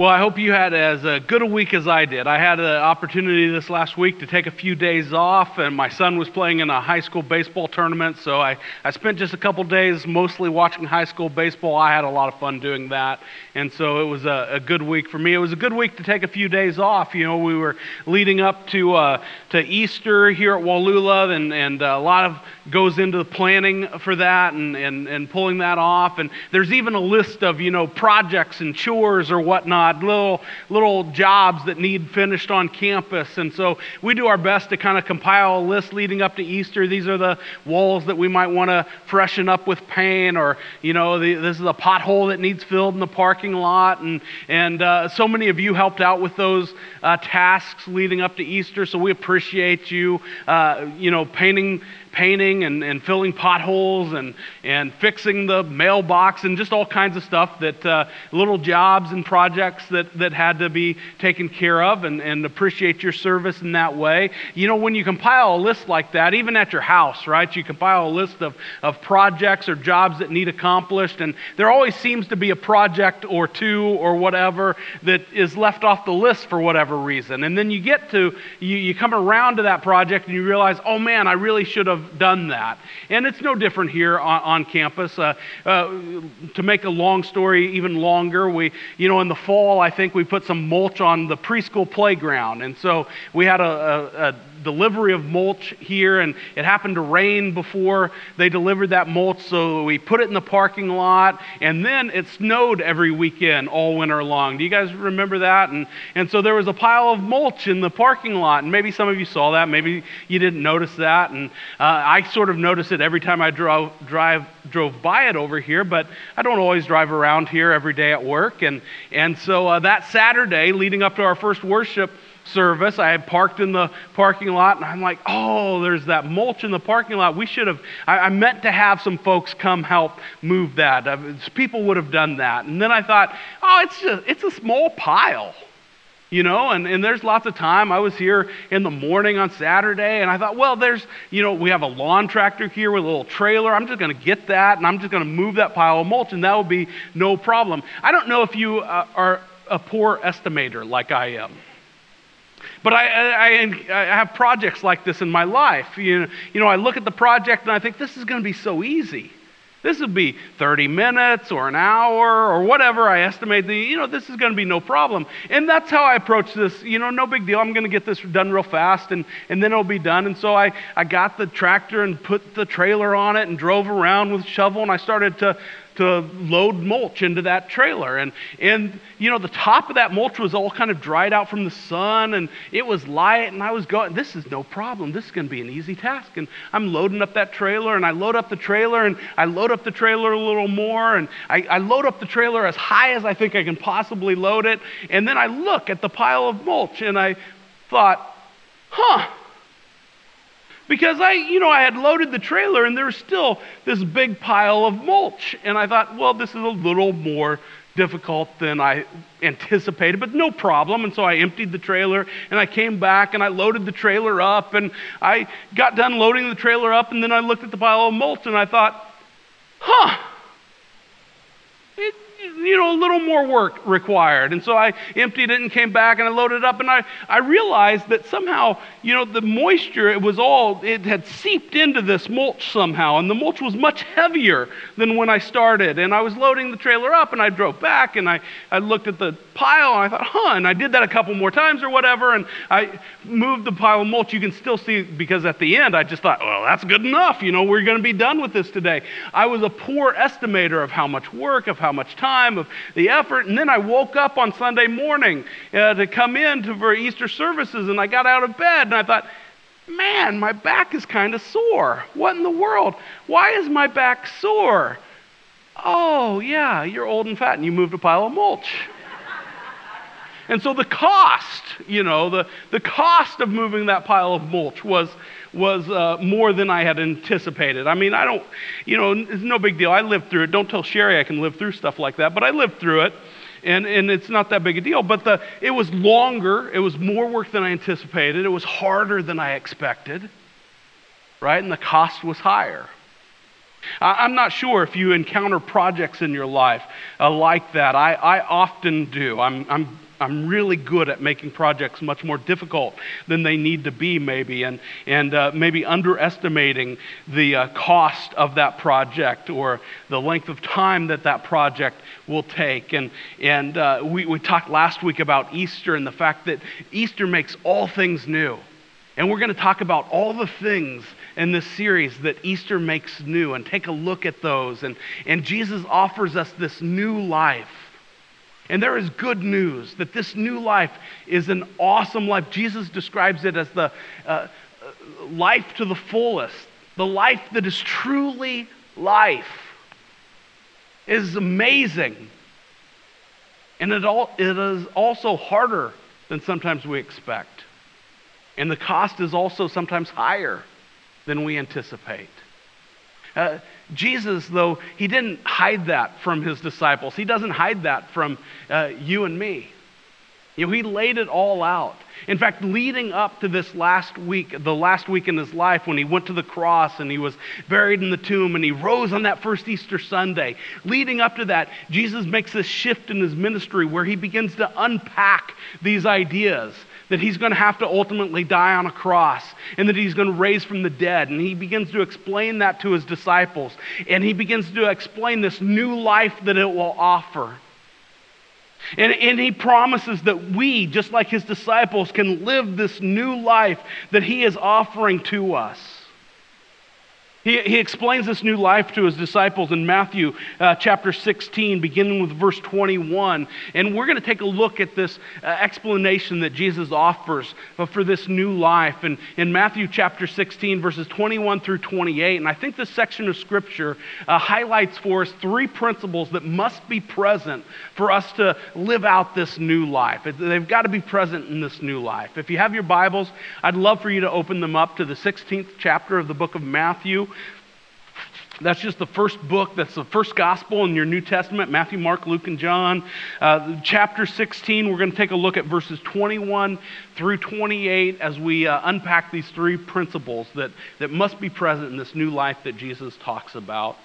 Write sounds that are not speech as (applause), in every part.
Well, I hope you had as uh, good a week as I did. I had an opportunity this last week to take a few days off, and my son was playing in a high school baseball tournament, so I, I spent just a couple days mostly watching high school baseball. I had a lot of fun doing that, and so it was a, a good week for me. It was a good week to take a few days off. You know, we were leading up to, uh, to Easter here at Wallula, and, and a lot of goes into the planning for that and, and, and pulling that off. And there's even a list of, you know, projects and chores or whatnot, little, little jobs that need finished on campus. And so we do our best to kind of compile a list leading up to Easter. These are the walls that we might want to freshen up with paint or, you know, the, this is a pothole that needs filled in the parking lot. And, and uh, so many of you helped out with those uh, tasks leading up to Easter. So we appreciate you, uh, you know, painting painting and, and filling potholes and, and fixing the mailbox and just all kinds of stuff that uh, little jobs and projects that, that had to be taken care of and, and appreciate your service in that way. You know, when you compile a list like that, even at your house, right, you compile a list of, of projects or jobs that need accomplished, and there always seems to be a project or two or whatever that is left off the list for whatever reason. And then you get to, you, you come around to that project and you realize, oh man, I really should have have done that. And it's no different here on, on campus. Uh, uh, to make a long story even longer, we, you know, in the fall, I think we put some mulch on the preschool playground. And so we had a, a, a delivery of mulch here, and it happened to rain before they delivered that mulch, so we put it in the parking lot, and then it snowed every weekend all winter long. Do you guys remember that? And, and so there was a pile of mulch in the parking lot, and maybe some of you saw that, maybe you didn't notice that, and uh, I sort of notice it every time I drove, drive, drove by it over here, but I don't always drive around here every day at work, and, and so uh, that Saturday leading up to our first worship, service. I had parked in the parking lot, and I'm like, oh, there's that mulch in the parking lot. We should have, I, I meant to have some folks come help move that. Uh, people would have done that. And then I thought, oh, it's just, it's a small pile. You know, and, and there's lots of time. I was here in the morning on Saturday, and I thought, well, there's, you know, we have a lawn tractor here with a little trailer. I'm just going to get that, and I'm just going to move that pile of mulch, and that will be no problem. I don't know if you uh, are a poor estimator like I am. But I, I, I, have projects like this in my life. You know, you know, I look at the project and I think this is going to be so easy. This would be 30 minutes or an hour or whatever I estimate. The, you know, this is going to be no problem. And that's how I approach this. You know, no big deal. I'm going to get this done real fast and, and then it'll be done. And so I, I got the tractor and put the trailer on it and drove around with shovel and I started to to load mulch into that trailer. And, and, you know, the top of that mulch was all kind of dried out from the sun and it was light. And I was going, this is no problem. This is going to be an easy task. And I'm loading up that trailer and I load up the trailer and I load up the trailer a little more. And I, I load up the trailer as high as I think I can possibly load it. And then I look at the pile of mulch and I thought, huh because I, you know, I had loaded the trailer and there was still this big pile of mulch. And I thought, well, this is a little more difficult than I anticipated, but no problem. And so I emptied the trailer and I came back and I loaded the trailer up and I got done loading the trailer up and then I looked at the pile of mulch and I thought, huh, it, you know, a little more work required. And so I emptied it and came back and I loaded it up and I, I realized that somehow, you know, the moisture, it was all, it had seeped into this mulch somehow. And the mulch was much heavier than when I started. And I was loading the trailer up and I drove back and I, I looked at the pile and I thought, huh, and I did that a couple more times or whatever. And I moved the pile of mulch. You can still see because at the end I just thought, well, that's good enough. You know, we're going to be done with this today. I was a poor estimator of how much work, of how much time time of the effort. And then I woke up on Sunday morning uh, to come in to, for Easter services, and I got out of bed and I thought, man, my back is kind of sore. What in the world? Why is my back sore? Oh, yeah, you're old and fat and you moved a pile of mulch. and so the cost, you know, the, the cost of moving that pile of mulch was was uh, more than I had anticipated. I mean, I don't, you know, it's no big deal. I lived through it. Don't tell Sherry I can live through stuff like that, but I lived through it. And, and it's not that big a deal. But the, it was longer. It was more work than I anticipated. It was harder than I expected. Right? And the cost was higher. I'm not sure if you encounter projects in your life uh, like that. I, I often do. I'm, I'm I'm really good at making projects much more difficult than they need to be, maybe, and, and uh, maybe underestimating the uh, cost of that project or the length of time that that project will take. And, and uh, we, we talked last week about Easter and the fact that Easter makes all things new. And we're going to talk about all the things in this series that Easter makes new and take a look at those. And, and Jesus offers us this new life and there is good news that this new life is an awesome life. Jesus describes it as the uh, life to the fullest, the life that is truly life. It is amazing. And it, all, it is also harder than sometimes we expect. And the cost is also sometimes higher than we anticipate. Uh, Jesus, though, he didn't hide that from his disciples. He doesn't hide that from uh, you and me. You know, he laid it all out. In fact, leading up to this last week, the last week in his life when he went to the cross and he was buried in the tomb and he rose on that first Easter Sunday, leading up to that, Jesus makes this shift in his ministry where he begins to unpack these ideas that he's going to have to ultimately die on a cross and that he's going to raise from the dead. And he begins to explain that to his disciples. And he begins to explain this new life that it will offer. And, and he promises that we, just like his disciples, can live this new life that he is offering to us. He, he explains this new life to his disciples in Matthew uh, chapter 16, beginning with verse 21. And we're going to take a look at this uh, explanation that Jesus offers for this new life. And in Matthew chapter 16, verses 21 through 28. And I think this section of Scripture uh, highlights for us three principles that must be present for us to live out this new life. They've got to be present in this new life. If you have your Bibles, I'd love for you to open them up to the 16th chapter of the book of Matthew. That's just the first book. That's the first gospel in your New Testament Matthew, Mark, Luke, and John. Uh, chapter 16, we're going to take a look at verses 21 through 28 as we uh, unpack these three principles that, that must be present in this new life that Jesus talks about.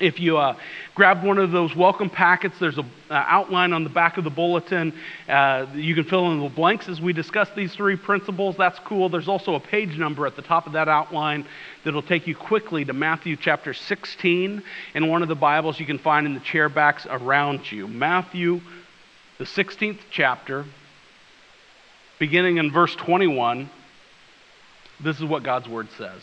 If you uh, grab one of those welcome packets, there's an uh, outline on the back of the bulletin. Uh, you can fill in the blanks as we discuss these three principles. That's cool. There's also a page number at the top of that outline that'll take you quickly to Matthew chapter 16 and one of the Bibles you can find in the chair backs around you. Matthew, the 16th chapter, beginning in verse 21. This is what God's word says.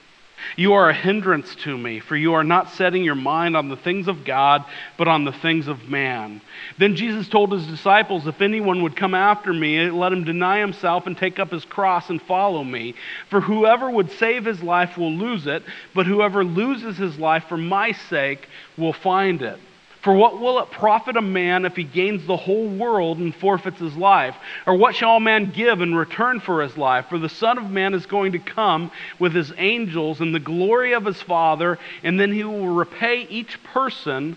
You are a hindrance to me, for you are not setting your mind on the things of God, but on the things of man. Then Jesus told his disciples, If anyone would come after me, let him deny himself and take up his cross and follow me. For whoever would save his life will lose it, but whoever loses his life for my sake will find it. For what will it profit a man if he gains the whole world and forfeits his life? Or what shall a man give in return for his life? For the Son of Man is going to come with his angels in the glory of his Father, and then he will repay each person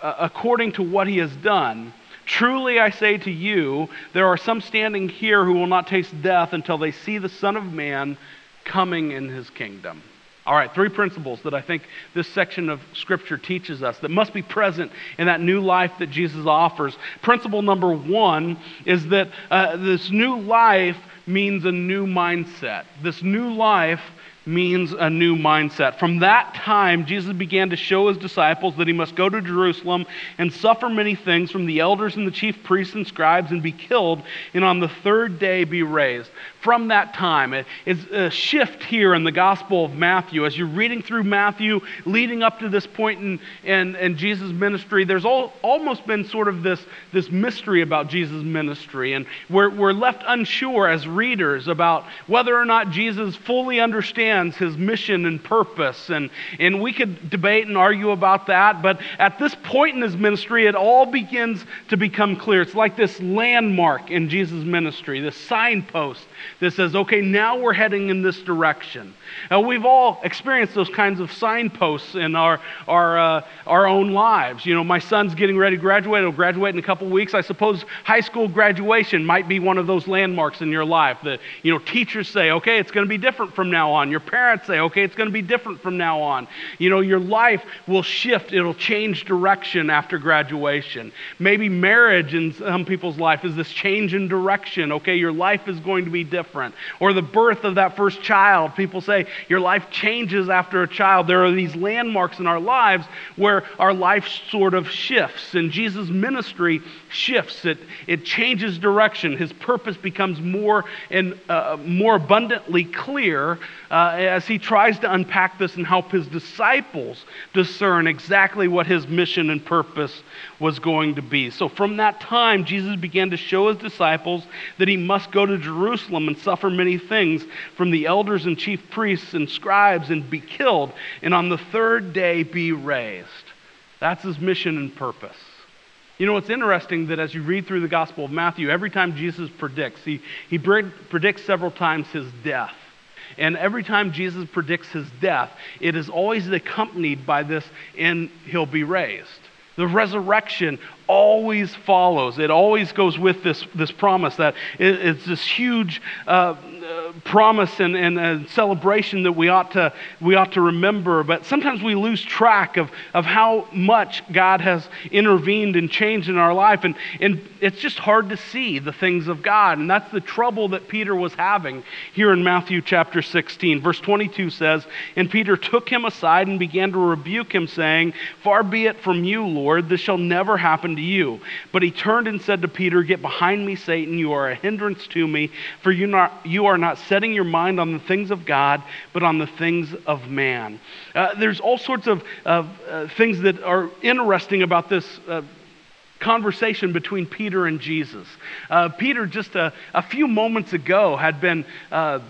uh, according to what he has done. Truly I say to you, there are some standing here who will not taste death until they see the Son of Man coming in his kingdom. All right, three principles that I think this section of Scripture teaches us that must be present in that new life that Jesus offers. Principle number one is that uh, this new life means a new mindset. This new life means a new mindset. From that time, Jesus began to show his disciples that he must go to Jerusalem and suffer many things from the elders and the chief priests and scribes and be killed, and on the third day be raised. From that time, it's a shift here in the Gospel of Matthew. As you're reading through Matthew, leading up to this point in, in, in Jesus' ministry, there's all, almost been sort of this, this mystery about Jesus' ministry, and we're, we're left unsure as readers about whether or not Jesus fully understands his mission and purpose. And, and we could debate and argue about that, but at this point in his ministry, it all begins to become clear. It's like this landmark in Jesus' ministry, this signpost that says, okay, now we're heading in this direction. Now, we've all experienced those kinds of signposts in our, our, uh, our own lives. You know, my son's getting ready to graduate. He'll graduate in a couple weeks. I suppose high school graduation might be one of those landmarks in your life that, you know, teachers say, okay, it's going to be different from now on. Your parents say, okay, it's going to be different from now on. You know, your life will shift, it'll change direction after graduation. Maybe marriage in some people's life is this change in direction. Okay, your life is going to be different. Or the birth of that first child. People say your life changes after a child. There are these landmarks in our lives where our life sort of shifts. And Jesus' ministry shifts, it, it changes direction. His purpose becomes more and uh, more abundantly clear uh, Uh, as he tries to unpack this and help his disciples discern exactly what his mission and purpose was going to be. So from that time, Jesus began to show his disciples that he must go to Jerusalem and suffer many things from the elders and chief priests and scribes and be killed, and on the third day be raised. That's his mission and purpose. You know, it's interesting that as you read through the Gospel of Matthew, every time Jesus predicts, he, he predicts several times his death. And every time Jesus predicts his death, it is always accompanied by this, and he'll be raised. The resurrection always follows. It always goes with this, this promise that it, it's this huge uh, Uh, promise and, and a celebration that we ought, to, we ought to remember, but sometimes we lose track of, of how much God has intervened and changed in our life. And, and it's just hard to see the things of God. And that's the trouble that Peter was having here in Matthew chapter 16. Verse 22 says, And Peter took him aside and began to rebuke him, saying, Far be it from you, Lord, this shall never happen to you. But he turned and said to Peter, Get behind me, Satan, you are a hindrance to me, for you, not, you are not setting your mind on the things of God, but on the things of man. Uh, there's all sorts of, of uh, things that are interesting about this. Uh, conversation between Peter and Jesus. Uh, Peter, just a, a, few moments ago, had been uh,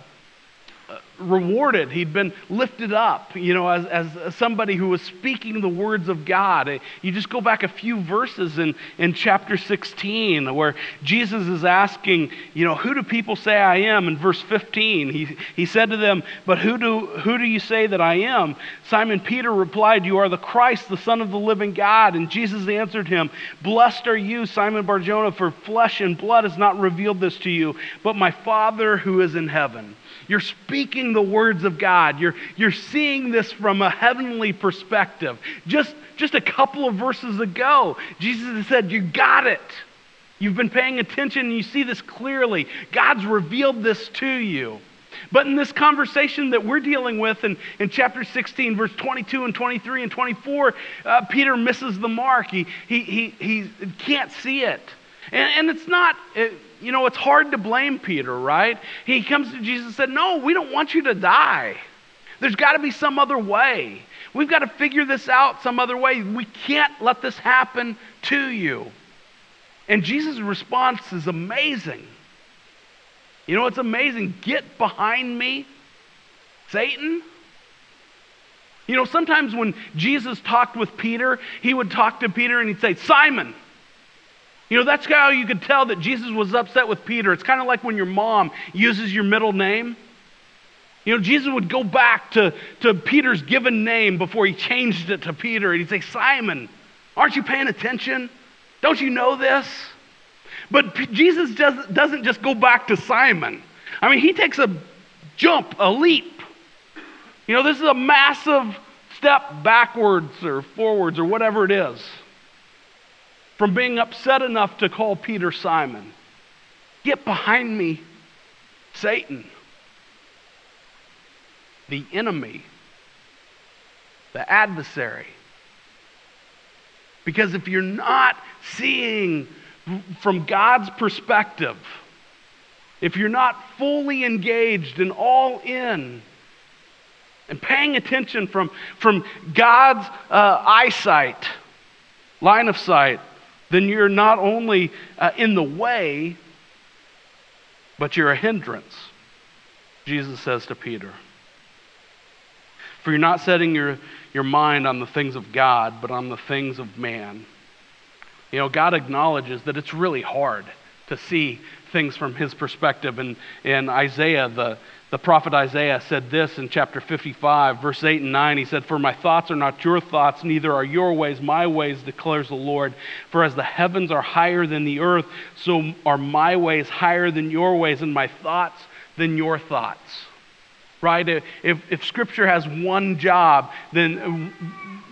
rewarded. He'd been lifted up, you know, as, as somebody who was speaking the words of God. Uh, you just go back a few verses in, in chapter 16 where Jesus is asking, you know, who do people say I am? In verse 15, he, he said to them, but who do, who do you say that I am? Simon Peter replied, You are the Christ, the Son of the living God. And Jesus answered him, Blessed are you, Simon Barjona, for flesh and blood has not revealed this to you, but my Father who is in heaven. You're speaking the words of God. You're, you're seeing this from a heavenly perspective. Just, just a couple of verses ago, Jesus said, You got it. You've been paying attention and you see this clearly. God's revealed this to you. But in this conversation that we're dealing with in, in chapter 16, verse 22 and 23 and 24, uh, Peter misses the mark. He, he, he, he can't see it. And, and it's not, it, you know, it's hard to blame Peter, right? He comes to Jesus and said, No, we don't want you to die. There's got to be some other way. We've got to figure this out some other way. We can't let this happen to you. And Jesus' response is amazing. You know what's amazing? Get behind me, Satan. You know, sometimes when Jesus talked with Peter, he would talk to Peter and he'd say, Simon, you know, that's how you could tell that Jesus was upset with Peter. It's kind of like when your mom uses your middle name. You know, Jesus would go back to, to Peter's given name before he changed it to Peter, and he'd say, Simon, aren't you paying attention? Don't you know this? But P- Jesus does, doesn't just go back to Simon. I mean, he takes a jump, a leap. You know, this is a massive step backwards or forwards or whatever it is from being upset enough to call Peter Simon. Get behind me, Satan. The enemy, the adversary. Because if you're not seeing from God's perspective, if you're not fully engaged and all in, and paying attention from, from God's uh, eyesight, line of sight, then you're not only uh, in the way, but you're a hindrance, Jesus says to Peter. For you're not setting your, your mind on the things of God, but on the things of man. You know, God acknowledges that it's really hard to see things from his perspective. And in Isaiah, the, the prophet Isaiah said this in chapter 55, verse 8 and 9. He said, For my thoughts are not your thoughts, neither are your ways my ways, declares the Lord. For as the heavens are higher than the earth, so are my ways higher than your ways, and my thoughts than your thoughts. Right? If, if Scripture has one job, then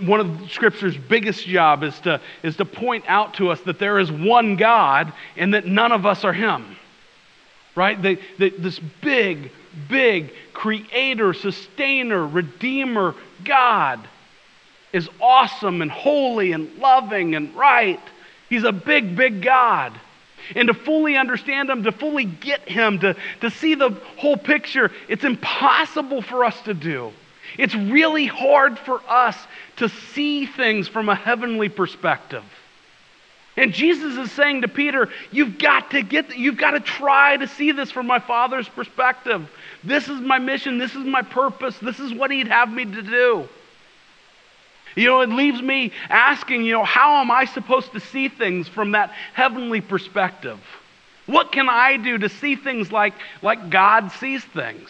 one of Scripture's biggest job is to, is to point out to us that there is one God and that none of us are Him. Right? The, the, this big, big creator, sustainer, redeemer God is awesome and holy and loving and right. He's a big, big God. And to fully understand Him, to fully get Him, to, to see the whole picture, it's impossible for us to do. It's really hard for us to see things from a heavenly perspective. And Jesus is saying to Peter, You've got to get, you've got to try to see this from my Father's perspective. This is my mission. This is my purpose. This is what He'd have me to do. You know, it leaves me asking, you know, how am I supposed to see things from that heavenly perspective? What can I do to see things like, like God sees things?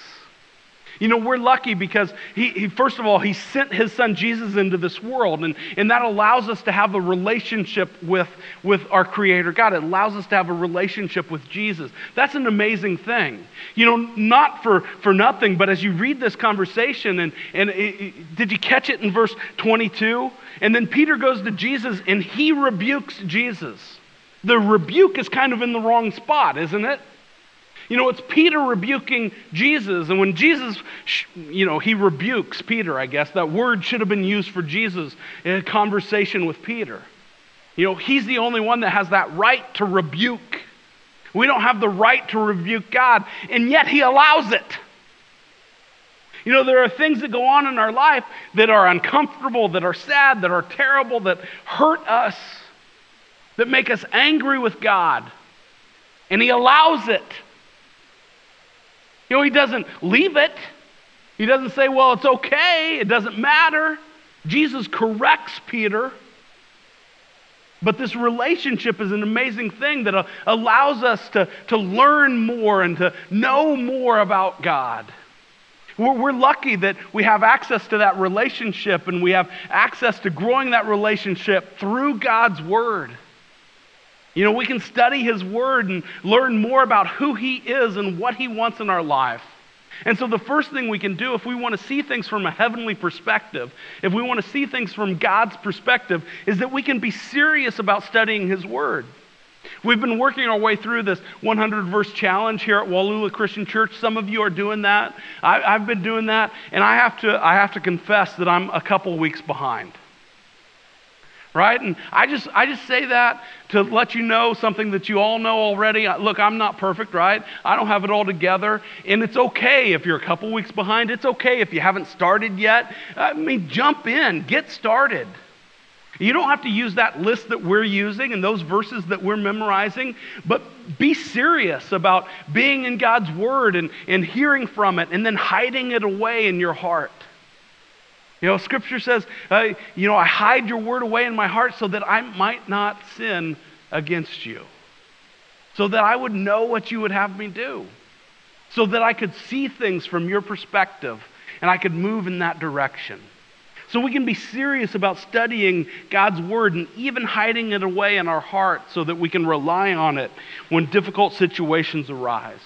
You know, we're lucky because he, he, first of all, he sent his son Jesus into this world, and, and that allows us to have a relationship with, with our Creator God. It allows us to have a relationship with Jesus. That's an amazing thing. You know, not for, for nothing, but as you read this conversation, and, and it, it, did you catch it in verse 22? And then Peter goes to Jesus and he rebukes Jesus. The rebuke is kind of in the wrong spot, isn't it? You know, it's Peter rebuking Jesus. And when Jesus, you know, he rebukes Peter, I guess, that word should have been used for Jesus in a conversation with Peter. You know, he's the only one that has that right to rebuke. We don't have the right to rebuke God, and yet he allows it. You know, there are things that go on in our life that are uncomfortable, that are sad, that are terrible, that hurt us, that make us angry with God. And He allows it. You know, he doesn't leave it. He doesn't say, well, it's okay, it doesn't matter. Jesus corrects Peter. But this relationship is an amazing thing that uh, allows us to, to learn more and to know more about God. We're, we're lucky that we have access to that relationship and we have access to growing that relationship through God's Word. You know, we can study His Word and learn more about who He is and what He wants in our life. And so, the first thing we can do if we want to see things from a heavenly perspective, if we want to see things from God's perspective, is that we can be serious about studying His Word. We've been working our way through this 100 verse challenge here at Wallula Christian Church. Some of you are doing that. I, have been doing that, and I have to, I have to confess that I'm a couple weeks behind right? And I just, I just say that to let you know something that you all know already. Look, I'm not perfect, right? I don't have it all together. And it's okay if you're a couple weeks behind. It's okay if you haven't started yet. I mean, jump in, get started. You don't have to use that list that we're using and those verses that we're memorizing, but be serious about being in God's Word and, and hearing from it and then hiding it away in your heart. You know, Scripture says, uh, you know, I hide your word away in my heart so that I might not sin against you. So that I would know what you would have me do. So that I could see things from your perspective and I could move in that direction. So we can be serious about studying God's Word and even hiding it away in our heart so that we can rely on it when difficult situations arise.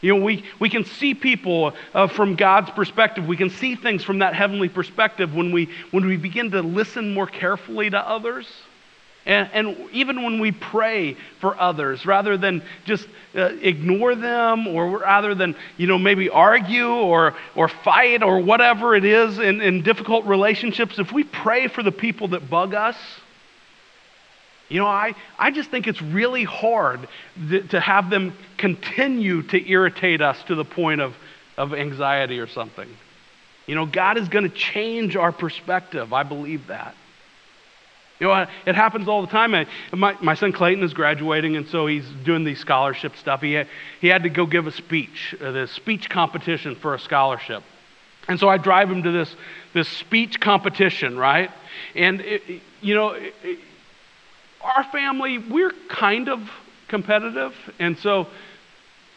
You know, we, we can see people uh, from God's perspective. We can see things from that heavenly perspective when we, when we begin to listen more carefully to others. And, and even when we pray for others, rather than just uh, ignore them or rather than, you know, maybe argue or, or fight or whatever it is in, in difficult relationships, if we pray for the people that bug us, you know, I, I just think it's really hard th- to have them continue to irritate us to the point of, of anxiety or something. You know, God is going to change our perspective. I believe that. You know, it happens all the time. My, my son Clayton is graduating, and so he's doing the scholarship stuff. He had, he had to go give a speech, uh, the speech competition for a scholarship. And so I drive him to this, this speech competition, right? And, it, you know, it, our family, we're kind of competitive. And so,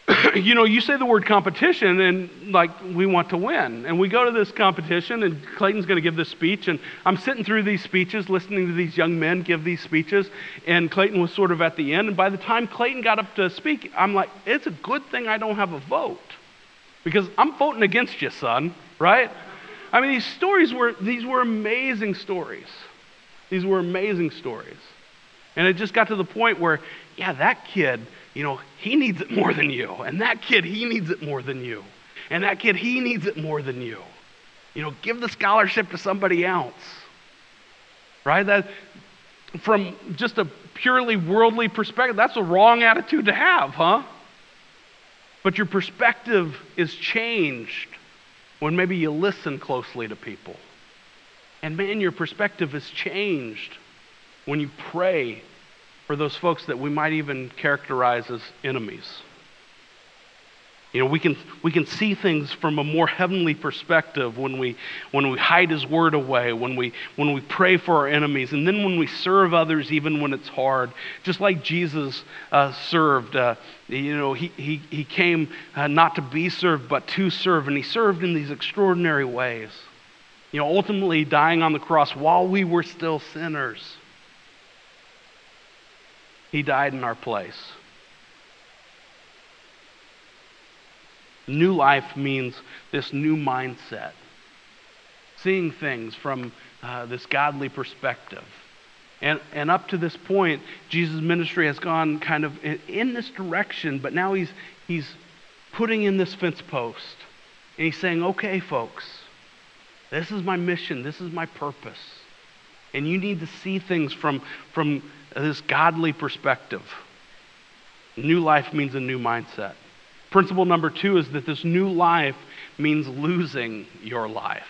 (clears throat) you know, you say the word competition and like we want to win. And we go to this competition and Clayton's going to give this speech. And I'm sitting through these speeches, listening to these young men give these speeches. And Clayton was sort of at the end. And by the time Clayton got up to speak, I'm like, it's a good thing I don't have a vote because I'm voting against you, son, right? I mean, these stories were, these were amazing stories. These were amazing stories. And it just got to the point where, yeah, that kid, you know, he needs it more than you. And that kid, he needs it more than you. And that kid, he needs it more than you. You know, give the scholarship to somebody else. Right? That from just a purely worldly perspective, that's a wrong attitude to have, huh? But your perspective is changed when maybe you listen closely to people. And man, your perspective is changed when you pray for those folks that we might even characterize as enemies. You know, we can, we can see things from a more heavenly perspective when we, when we hide His Word away, when we, when we pray for our enemies, and then when we serve others even when it's hard. Just like Jesus uh, served. Uh, you know, he, he, he came uh, not to be served, but to serve, and He served in these extraordinary ways. You know, ultimately dying on the cross while we were still sinners. He died in our place. New life means this new mindset, seeing things from uh, this godly perspective. And, and up to this point, Jesus' ministry has gone kind of in, in this direction, but now he's, he's putting in this fence post. And he's saying, okay, folks, this is my mission, this is my purpose. And you need to see things from, from this godly perspective. New life means a new mindset. Principle number two is that this new life means losing your life.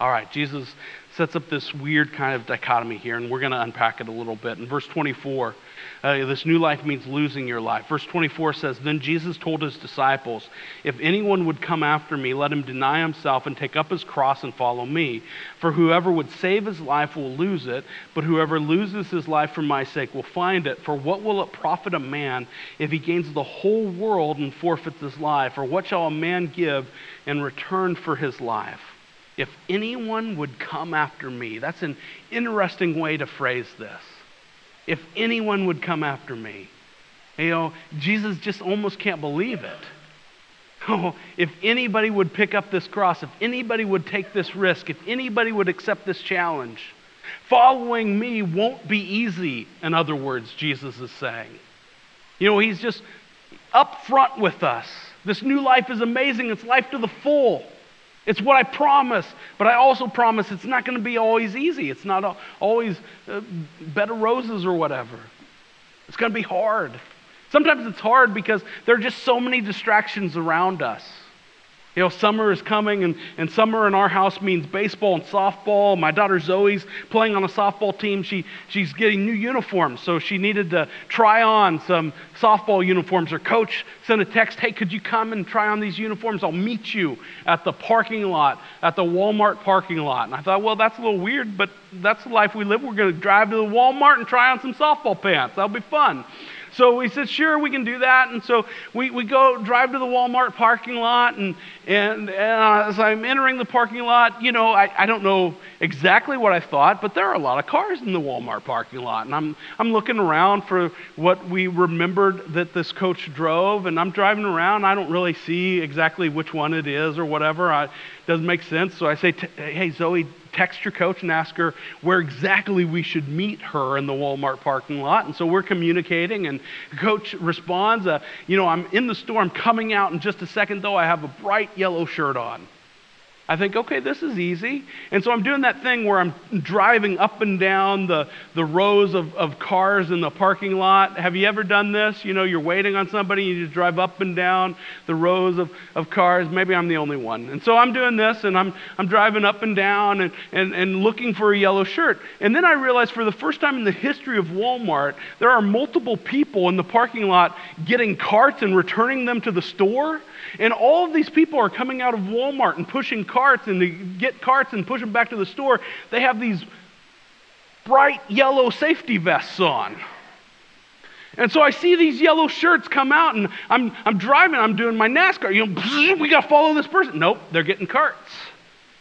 All right, Jesus sets up this weird kind of dichotomy here, and we're going to unpack it a little bit. In verse 24, uh, this new life means losing your life. Verse 24 says Then Jesus told his disciples, If anyone would come after me, let him deny himself and take up his cross and follow me. For whoever would save his life will lose it, but whoever loses his life for my sake will find it. For what will it profit a man if he gains the whole world and forfeits his life? Or what shall a man give in return for his life? If anyone would come after me, that's an interesting way to phrase this. If anyone would come after me, you know, Jesus just almost can't believe it. (laughs) Oh, if anybody would pick up this cross, if anybody would take this risk, if anybody would accept this challenge, following me won't be easy, in other words, Jesus is saying. You know, he's just up front with us. This new life is amazing, it's life to the full. It's what I promise, but I also promise it's not going to be always easy. It's not always uh, bed of roses or whatever. It's going to be hard. Sometimes it's hard because there are just so many distractions around us. You know, summer is coming, and, and summer in our house means baseball and softball. My daughter Zoe's playing on a softball team. She, she's getting new uniforms, so she needed to try on some softball uniforms. Her coach sent a text Hey, could you come and try on these uniforms? I'll meet you at the parking lot, at the Walmart parking lot. And I thought, well, that's a little weird, but that's the life we live. We're going to drive to the Walmart and try on some softball pants. That'll be fun. So we said, sure, we can do that. And so we, we go drive to the Walmart parking lot. And, and, and uh, as I'm entering the parking lot, you know, I, I don't know exactly what I thought, but there are a lot of cars in the Walmart parking lot. And I'm, I'm looking around for what we remembered that this coach drove. And I'm driving around. I don't really see exactly which one it is or whatever. It doesn't make sense. So I say, hey, Zoe, text your coach and ask her where exactly we should meet her in the Walmart parking lot. And so we're communicating, and coach responds, uh, You know, I'm in the store, I'm coming out in just a second, though. I have a bright yellow shirt on. I think, okay, this is easy. And so I'm doing that thing where I'm driving up and down the, the rows of, of cars in the parking lot. Have you ever done this? You know, you're waiting on somebody, you just drive up and down the rows of, of cars. Maybe I'm the only one. And so I'm doing this and I'm, I'm driving up and down and, and, and looking for a yellow shirt. And then I realized for the first time in the history of Walmart, there are multiple people in the parking lot getting carts and returning them to the store. And all of these people are coming out of Walmart and pushing carts and to get carts and push them back to the store, they have these bright yellow safety vests on. And so I see these yellow shirts come out, and I'm, I'm driving, I'm doing my NASCAR. You know, (laughs) we got to follow this person. Nope, they're getting carts.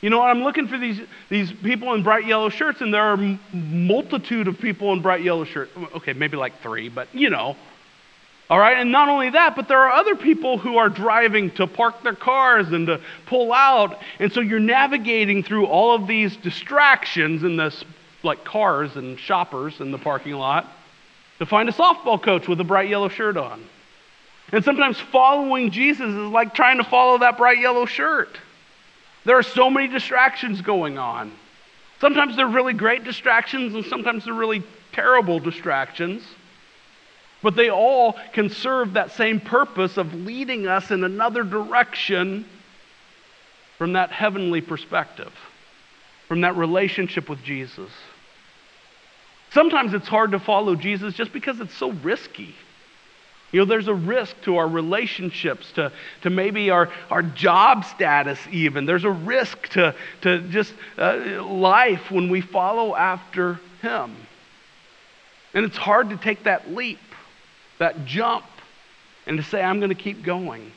You know, I'm looking for these, these people in bright yellow shirts, and there are a multitude of people in bright yellow shirts. Okay, maybe like three, but you know. All right, and not only that, but there are other people who are driving to park their cars and to pull out. And so you're navigating through all of these distractions in this, like cars and shoppers in the parking lot, to find a softball coach with a bright yellow shirt on. And sometimes following Jesus is like trying to follow that bright yellow shirt. There are so many distractions going on. Sometimes they're really great distractions, and sometimes they're really terrible distractions. But they all can serve that same purpose of leading us in another direction from that heavenly perspective, from that relationship with Jesus. Sometimes it's hard to follow Jesus just because it's so risky. You know, there's a risk to our relationships, to, to maybe our, our job status, even. There's a risk to, to just uh, life when we follow after Him. And it's hard to take that leap, that jump, and to say, I'm going to keep going.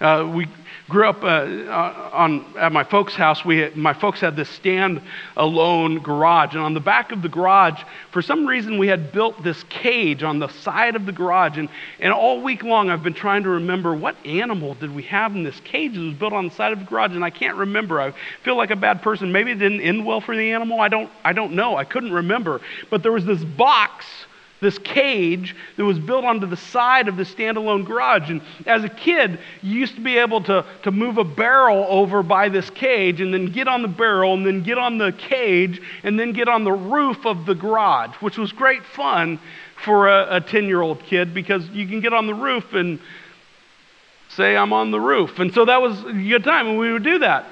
Uh, we grew up uh, uh, on, at my folks' house. We had, my folks had this stand-alone garage, and on the back of the garage, for some reason, we had built this cage on the side of the garage. And, and all week long, I've been trying to remember what animal did we have in this cage that was built on the side of the garage, and I can't remember. I feel like a bad person. Maybe it didn't end well for the animal. I don't. I don't know. I couldn't remember. But there was this box this cage that was built onto the side of the standalone garage. And as a kid, you used to be able to, to move a barrel over by this cage and then get on the barrel and then get on the cage and then get on the roof of the garage, which was great fun for a 10 year old kid because you can get on the roof and say, I'm on the roof. And so that was a good time, and we would do that.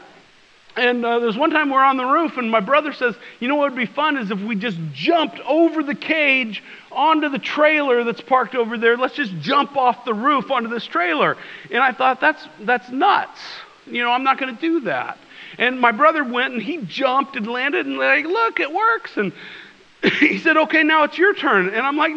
And uh, there's one time we're on the roof, and my brother says, You know what would be fun is if we just jumped over the cage onto the trailer that's parked over there. Let's just jump off the roof onto this trailer. And I thought, That's, that's nuts. You know, I'm not going to do that. And my brother went and he jumped and landed and like, look, it works. And (laughs) he said, okay, now it's your turn. And I'm like,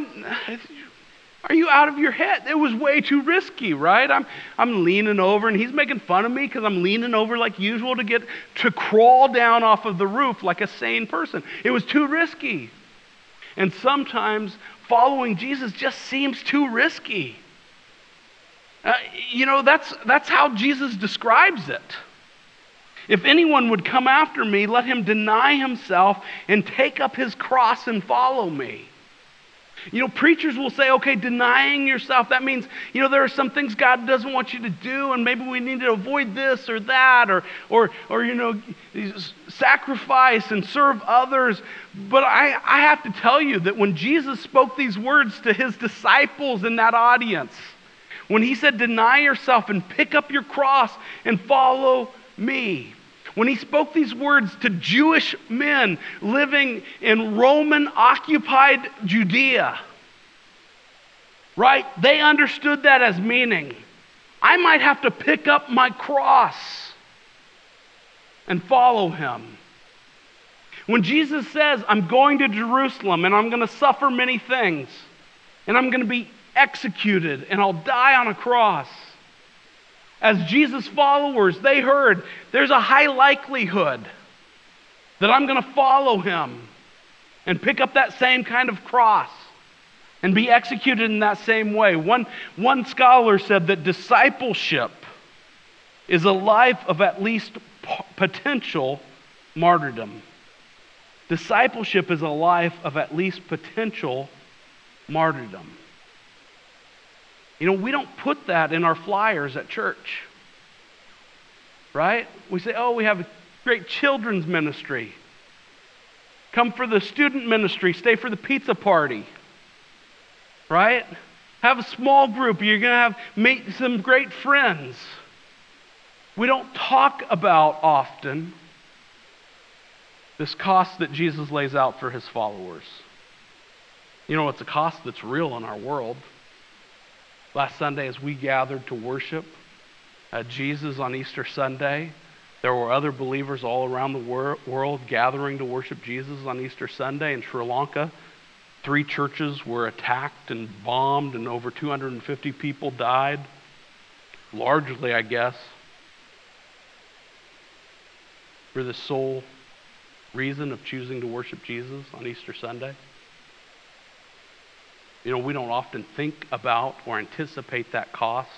are you out of your head? It was way too risky, right? I'm, I'm leaning over and he's making fun of me because I'm leaning over like usual to get to crawl down off of the roof like a sane person. It was too risky. And sometimes following Jesus just seems too risky. Uh, you know, that's, that's how Jesus describes it. If anyone would come after me, let him deny himself and take up his cross and follow me. You know, preachers will say, okay, denying yourself, that means, you know, there are some things God doesn't want you to do, and maybe we need to avoid this or that, or, or, or you know, sacrifice and serve others. But I, I have to tell you that when Jesus spoke these words to his disciples in that audience, when he said, deny yourself and pick up your cross and follow me, when he spoke these words to Jewish men living in Roman occupied Judea, right? They understood that as meaning I might have to pick up my cross and follow him. When Jesus says, I'm going to Jerusalem and I'm going to suffer many things and I'm going to be executed and I'll die on a cross as Jesus' followers, they heard there's a high likelihood that I'm going to follow him and pick up that same kind of cross and be executed in that same way. One, one scholar said that discipleship is a life of at least potential martyrdom. Discipleship is a life of at least potential martyrdom. You know, we don't put that in our flyers at church. Right? We say, oh, we have a great children's ministry. Come for the student ministry, stay for the pizza party. Right? Have a small group. You're going to have meet some great friends. We don't talk about often this cost that Jesus lays out for his followers. You know, it's a cost that's real in our world last Sunday as we gathered to worship. uh, Jesus on Easter Sunday. There were other believers all around the wor- world gathering to worship Jesus on Easter Sunday in Sri Lanka. Three churches were attacked and bombed, and over 250 people died. Largely, I guess, for the sole reason of choosing to worship Jesus on Easter Sunday. You know, we don't often think about or anticipate that cost,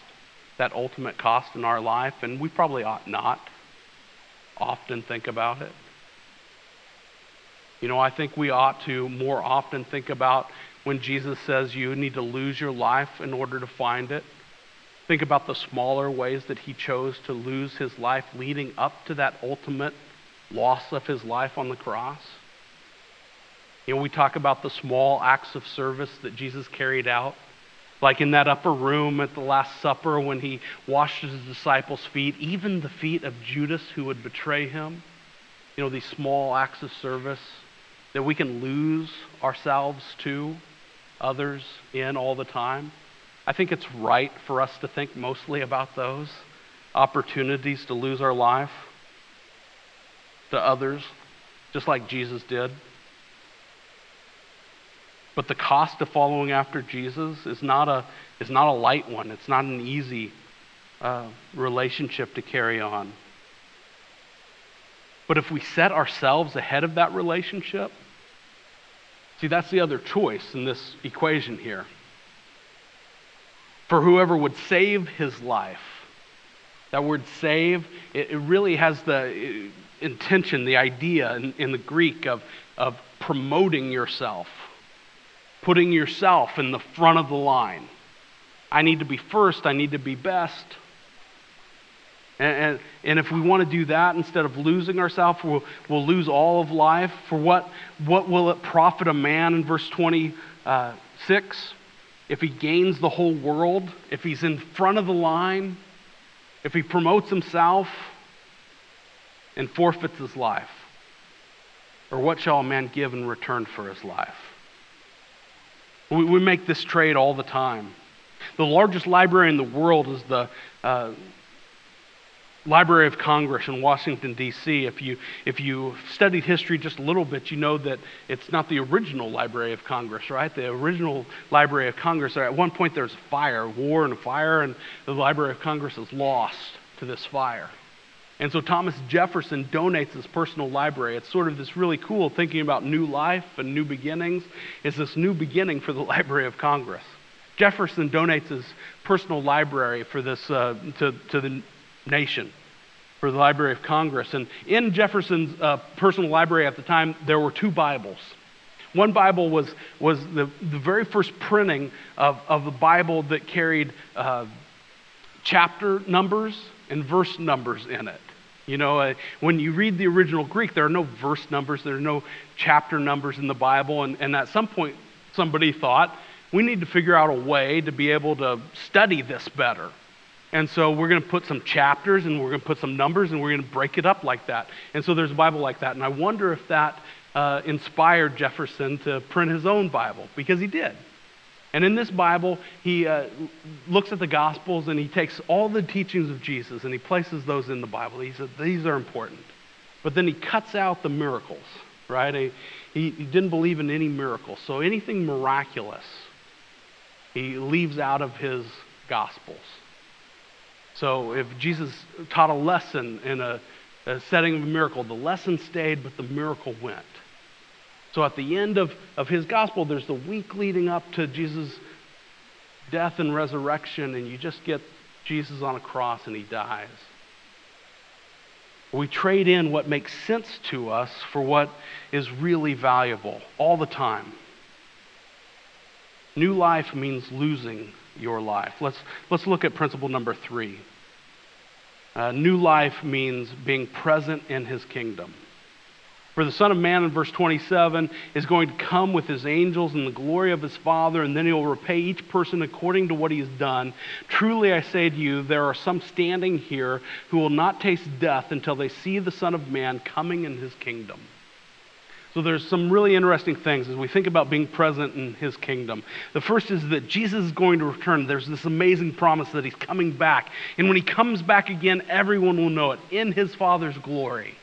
that ultimate cost in our life, and we probably ought not often think about it. You know, I think we ought to more often think about when Jesus says you need to lose your life in order to find it. Think about the smaller ways that he chose to lose his life leading up to that ultimate loss of his life on the cross. You know, we talk about the small acts of service that Jesus carried out, like in that upper room at the Last Supper when he washed his disciples' feet, even the feet of Judas who would betray him. You know, these small acts of service that we can lose ourselves to others in all the time. I think it's right for us to think mostly about those opportunities to lose our life to others, just like Jesus did. But the cost of following after Jesus is not a, is not a light one. It's not an easy uh, relationship to carry on. But if we set ourselves ahead of that relationship, see, that's the other choice in this equation here. For whoever would save his life, that word save, it, it really has the intention, the idea in, in the Greek of, of promoting yourself putting yourself in the front of the line. I need to be first, I need to be best. And, and, and if we want to do that instead of losing ourselves, we'll, we'll lose all of life. For what, what will it profit a man in verse 26 if he gains the whole world, if he's in front of the line, if he promotes himself and forfeits his life? Or what shall a man give in return for his life? We, we make this trade all the time. The largest library in the world is the uh, Library of Congress in Washington, D.C. If you, if you studied history just a little bit, you know that it's not the original Library of Congress, right? The original Library of Congress, at one point there was a fire, war and fire, and the Library of Congress is lost to this fire. And so Thomas Jefferson donates his personal library. It's sort of this really cool thinking about new life and new beginnings. It's this new beginning for the (laughs) Library of Congress. Jefferson donates his personal library for this uh, to, to the nation, for the Library of Congress. And in Jefferson's uh, personal library at the time, there were two Bibles. One Bible was, was the, the very first printing of, of the Bible that carried uh, chapter numbers and verse numbers in it. You know, uh, when you read the original Greek, there are no verse numbers, there are no chapter numbers in the Bible. And, and at some point, somebody thought, we need to figure out a way to be able to study this better. And so we're going to put some chapters and we're going to put some numbers and we're going to break it up like that. And so there's a Bible like that. And I wonder if that uh, inspired Jefferson to print his own Bible, because he did. And in this Bible, he uh, looks at the Gospels and he takes all the teachings of Jesus and he places those in the Bible. He said, These are important. But then he cuts out the miracles, right? He, he, he didn't believe in any miracles. So anything miraculous, he leaves out of his Gospels. So if Jesus taught a lesson in a, a setting of a miracle, the lesson stayed, but the miracle went. So at the end of, of his gospel, there's the week leading up to Jesus' death and resurrection, and you just get Jesus on a cross and he dies. We trade in what makes sense to us for what is really valuable all the time. New life means losing your life. Let's, let's look at principle number three. Uh, new life means being present in his kingdom. For the Son of Man in verse 27 is going to come with his angels in the glory of his Father, and then he will repay each person according to what he has done. Truly I say to you, there are some standing here who will not taste death until they see the Son of Man coming in his kingdom. So there's some really interesting things as we think about being present in his kingdom. The first is that Jesus is going to return. There's this amazing promise that he's coming back. And when he comes back again, everyone will know it in his Father's glory.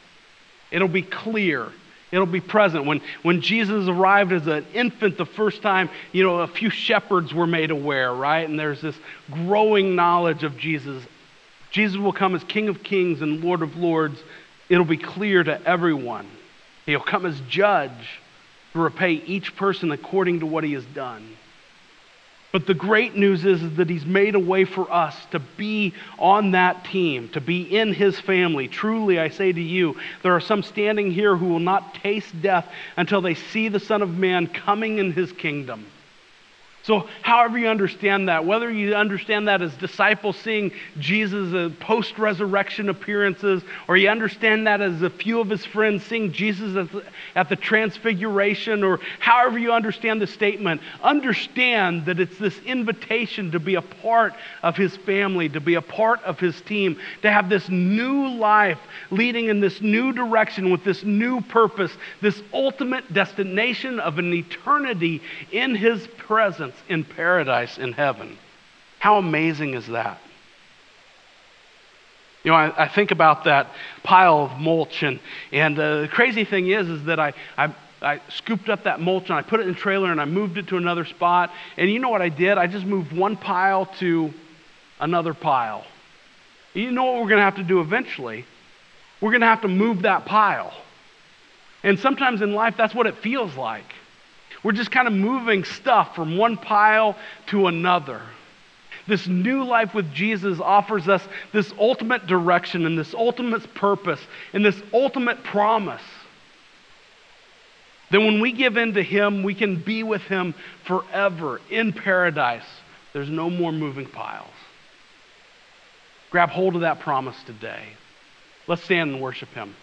It'll be clear. It'll be present. When, when Jesus arrived as an infant the first time, you know, a few shepherds were made aware, right? And there's this growing knowledge of Jesus. Jesus will come as King of Kings and Lord of Lords. It'll be clear to everyone. He'll come as judge to repay each person according to what he has done. But the great news is, is, that he's made a way for us to be on that team, to be in his family. Truly, I say to you, there are some standing here who will not taste death until they see the Son of Man coming in his kingdom. So, however you understand that, whether you understand that as disciples seeing Jesus' uh, post resurrection appearances, or you understand that as a few of his friends seeing Jesus at the, at the transfiguration, or however you understand the statement, understand that it's this invitation to be a part of his family, to be a part of his team, to have this new life leading in this new direction with this new purpose, this ultimate destination of an eternity in his presence in paradise in heaven. How amazing is that? You know, I, I think about that pile of mulch, and, and uh, the crazy thing is, is that I, I, I scooped up that mulch and I put it in trailer and I moved it to another spot. And you know what I did? I just moved one pile to another pile. You know what we're going to have to do eventually? We're going to have to move that pile. And sometimes in life, that's what it feels like. We're just kind of moving stuff from one pile to another. This new life with Jesus offers us this ultimate direction and this ultimate purpose and this ultimate promise. That when we give in to Him, we can be with Him forever in paradise. There's no more moving piles. Grab hold of that promise today. Let's stand and worship Him.